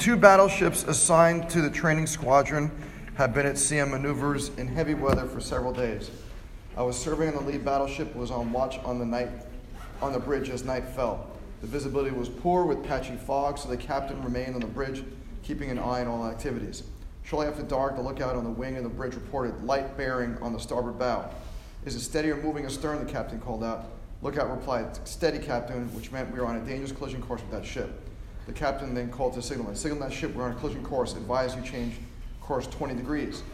Two battleships assigned to the training squadron have been at sea on maneuvers in heavy weather for several days. I was serving on the lead battleship was on watch on the night on the bridge as night fell. The visibility was poor with patchy fog, so the captain remained on the bridge, keeping an eye on all activities. Shortly after dark, the lookout on the wing of the bridge reported light bearing on the starboard bow. Is it steady or moving astern? The captain called out. Lookout replied, Steady, captain, which meant we were on a dangerous collision course with that ship. The captain then called to signal. Signal that ship, we're on a collision course. Advise you change course 20 degrees.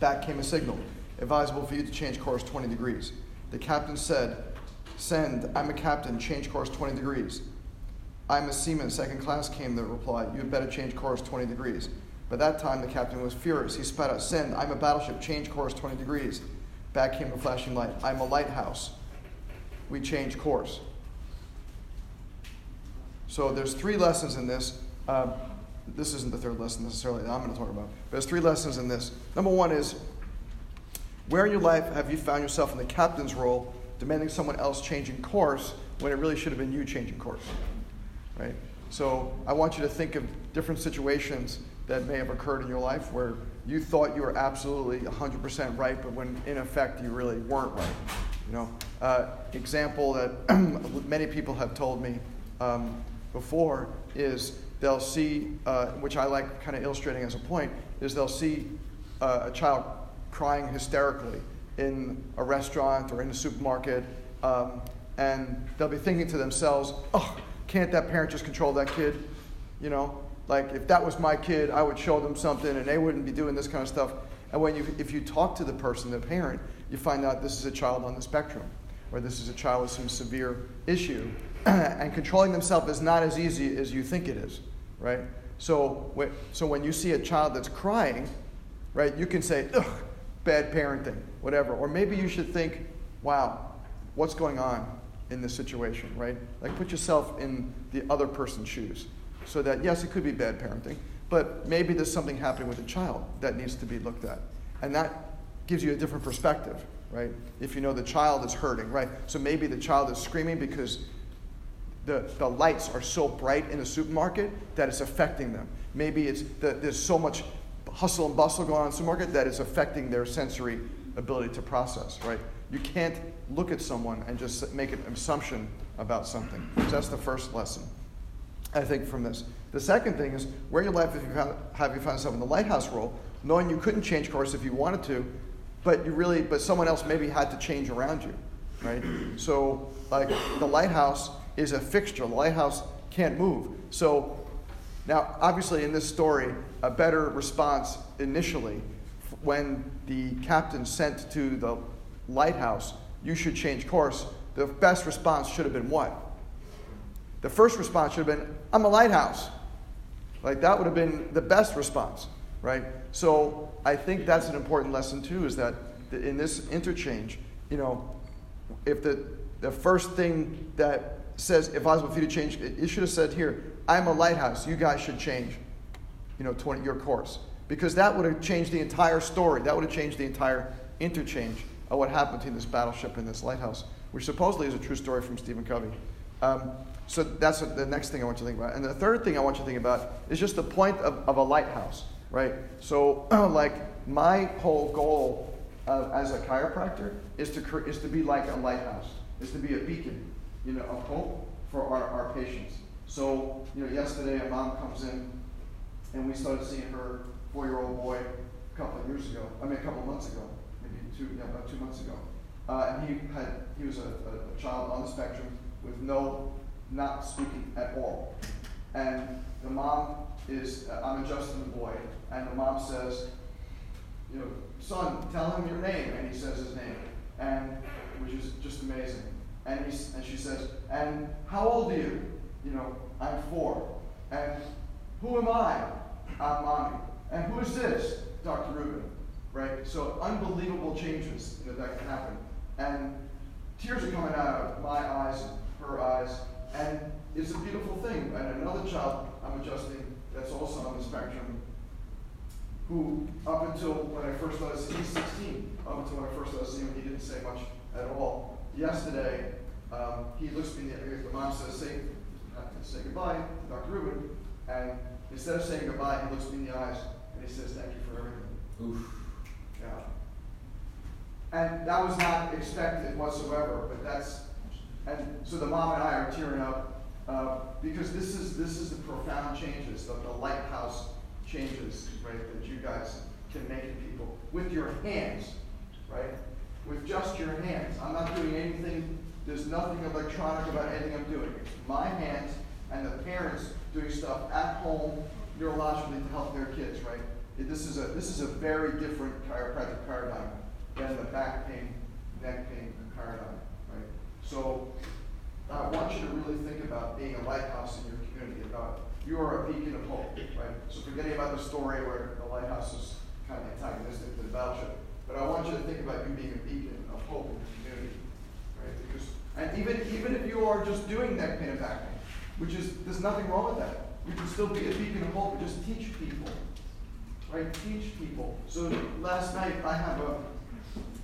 Back came a signal. Advisable for you to change course 20 degrees. The captain said, Send, I'm a captain, change course 20 degrees. I'm a seaman, second class, came the reply. You had better change course 20 degrees. By that time, the captain was furious. He spat out, Send, I'm a battleship, change course 20 degrees. Back came a flashing light. I'm a lighthouse. We change course. So there's three lessons in this. Uh, this isn't the third lesson necessarily that I'm going to talk about, but there's three lessons in this. Number one is where in your life have you found yourself in the captain's role, demanding someone else changing course when it really should have been you changing course? Right? So I want you to think of different situations that may have occurred in your life where you thought you were absolutely 100% right, but when in effect you really weren't right. You know, uh, example that many people have told me um, before is they'll see, uh, which I like kind of illustrating as a point, is they'll see uh, a child crying hysterically in a restaurant or in a supermarket, um, and they'll be thinking to themselves, oh, can't that parent just control that kid? You know, like if that was my kid, I would show them something and they wouldn't be doing this kind of stuff. And when you, if you talk to the person, the parent, you find out this is a child on the spectrum, or this is a child with some severe issue. and controlling themselves is not as easy as you think it is, right? So, so when you see a child that's crying, right, you can say, ugh, bad parenting, whatever. Or maybe you should think, wow, what's going on in this situation, right? Like put yourself in the other person's shoes. So that, yes, it could be bad parenting, but maybe there's something happening with the child that needs to be looked at. And that gives you a different perspective, right? If you know the child is hurting, right? So maybe the child is screaming because the, the lights are so bright in the supermarket that it's affecting them. Maybe it's the, there's so much hustle and bustle going on in the supermarket that it's affecting their sensory ability to process, right? You can't look at someone and just make an assumption about something. So that's the first lesson, I think, from this. The second thing is where your life have you found, have you found yourself in the lighthouse role, knowing you couldn't change course if you wanted to, but you really, but someone else maybe had to change around you, right? So, like the lighthouse is a fixture. The lighthouse can't move. So, now obviously in this story, a better response initially when the captain sent to the lighthouse, you should change course. The best response should have been what? The first response should have been, I'm a lighthouse. Like that would have been the best response right? So I think that's an important lesson too, is that in this interchange, you know, if the, the first thing that says, if I was with you to change, it should have said here, I'm a lighthouse, you guys should change, you know, 20, your course. Because that would have changed the entire story. That would have changed the entire interchange of what happened between this battleship and this lighthouse, which supposedly is a true story from Stephen Covey. Um, so that's the next thing I want you to think about. And the third thing I want you to think about is just the point of, of a lighthouse right? So, like, my whole goal uh, as a chiropractor is to, is to be like a lighthouse, is to be a beacon, you know, of hope for our, our patients. So, you know, yesterday a mom comes in and we started seeing her four year old boy a couple of years ago, I mean, a couple of months ago, maybe two, yeah, about two months ago. Uh, and he had he was a, a, a child on the spectrum with no not speaking at all. And the mom is, uh, I'm adjusting the boy, and the mom says, you know, son, tell him your name, and he says his name, and which is just amazing. And he, and she says, and how old are you? You know, I'm four. And who am I? I'm mommy. And who is this? Dr. Rubin. Right? So unbelievable changes you know, that can happen. And tears are coming out of my eyes, and her eyes, and it's a beautiful thing. And another child I'm adjusting that's also on the spectrum, who up until when I first started seeing, he's 16, up until when I first started seeing him, he didn't say much at all. Yesterday, um, he looks at me, the eye, the mom says, say, say goodbye to Dr. Rubin, And instead of saying goodbye, he looks me in the eyes and he says, Thank you for everything. Oof. Yeah. And that was not expected whatsoever, but that's, and so the mom and I are tearing up uh, because this is this is the profound changes, the, the lighthouse changes, right, that you guys can make in people with your hands, right? With just your hands. I'm not doing anything, there's nothing electronic about anything I'm doing. It's my hands and the parents doing stuff at home neurologically to help their kids, right? This is a this is a very different chiropractic paradigm than the back pain, neck pain paradigm, right? So I want you to really think about being a lighthouse in your community. About you are a beacon of hope, right? So forgetting about the story where the lighthouse is kind of antagonistic to the battleship, but I want you to think about you being a beacon of hope in the community, right? Because and even even if you are just doing pain and back pain, which is there's nothing wrong with that. You can still be a beacon of hope and just teach people right? Teach people. So last night I have a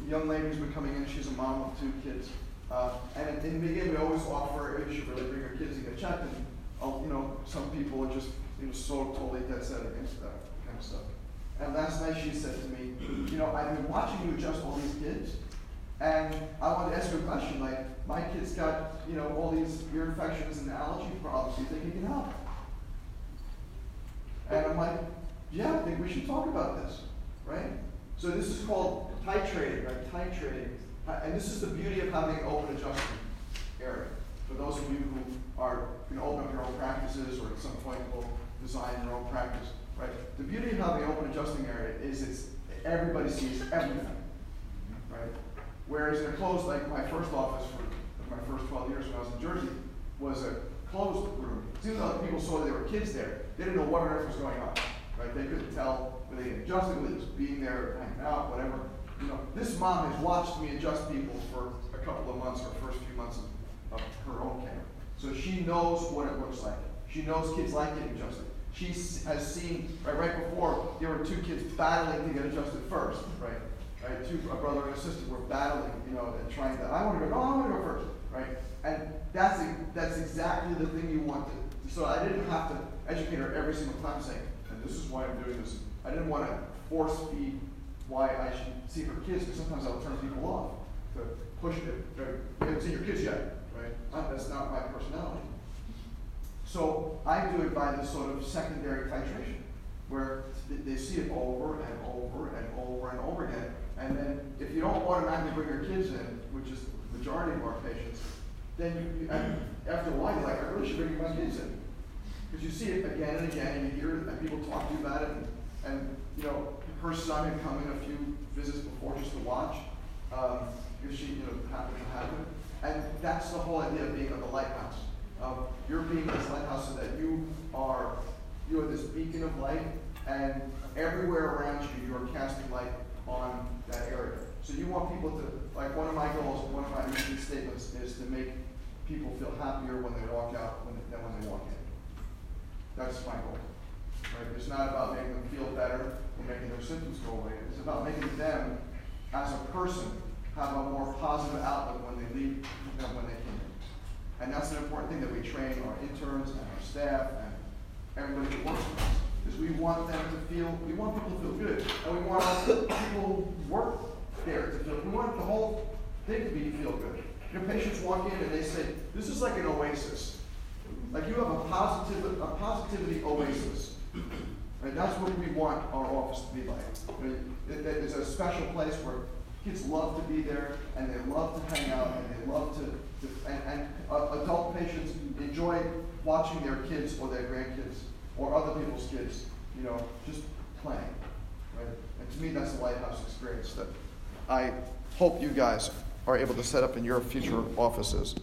young lady who's been coming in. She's a mom of two kids. Uh, and in the beginning, we always offer if you should really bring your kids to get checked. And uh, you know, some people are just you know so totally dead set against that kind of stuff. And last night she said to me, you know, I've been watching you adjust all these kids, and I want to ask you a question. Like, my kid's got you know all these ear infections and allergy problems. Do you think he can help? And I'm like, yeah, I think we should talk about this, right? So this is called titrating, right? Titrating. And this is the beauty of having an open adjustment area. For those of you who are going to open up your own practices or at some point will design your own practice, right? The beauty of having adjusting area is it's everybody sees everything, right? Whereas in a closed, like my first office for my first 12 years when I was in Jersey, was a closed room. Even though people saw there were kids there, they didn't know what on earth was going on right? They couldn't tell whether they adjusted, whether it was being there, hanging out, whatever. You know, this mom has watched me adjust people for a couple of months, or first few months of, of her own care. So she knows what it looks like. She knows kids like getting adjusted. She has seen, right, right before, there were two kids battling to get adjusted first, right? Right, two, a brother and a sister were battling, you know, and trying to, I want to go, no, I want to go first, right? And that's, that's exactly the thing you want to, so I didn't have to educate her every single time saying, and this is why I'm doing this. I didn't want to force feed why I should see her kids, because sometimes I'll turn people off to push it. You haven't seen your kids yet, right? that's not my personality. So I do it by this sort of secondary titration, where they see it over and over and over and over again. And then if you don't automatically bring your kids in, which is the majority of our patients, then you, after a while you're like, I really should bring my kids in. Because you see it again and again, and you hear and people talk to you about it, and, and you know, her son had come in a few visits before just to watch, um, she, you know, happened to it. And that's the whole idea of being on the lighthouse. Um, you're being this lighthouse so that you are, you are this beacon of light, and everywhere around you, you are casting light on that area. So you want people to, like one of my goals, one of my mission statements is to make people feel happier when they walk out when, than when they walk in. That's my goal. Right? It's not about making them feel better or making their symptoms go away. It's about making them, as a person, have a more positive outlook when they leave than when they came in. And that's an important thing that we train our interns and our staff and everybody who works with us. Is we want them to feel, we want people to feel good. And we want people who work there to feel, we want the whole thing to be feel good. Your patients walk in and they say, this is like an oasis. Like you have a positive, a positivity oasis. Right? That's what we want our office to be like. It, it's a special place where kids love to be there, and they love to hang out, and they love to, to and, and uh, adult patients enjoy watching their kids or their grandkids or other people's kids, you know, just playing. Right? And to me, that's the lighthouse experience that I hope you guys are able to set up in your future offices.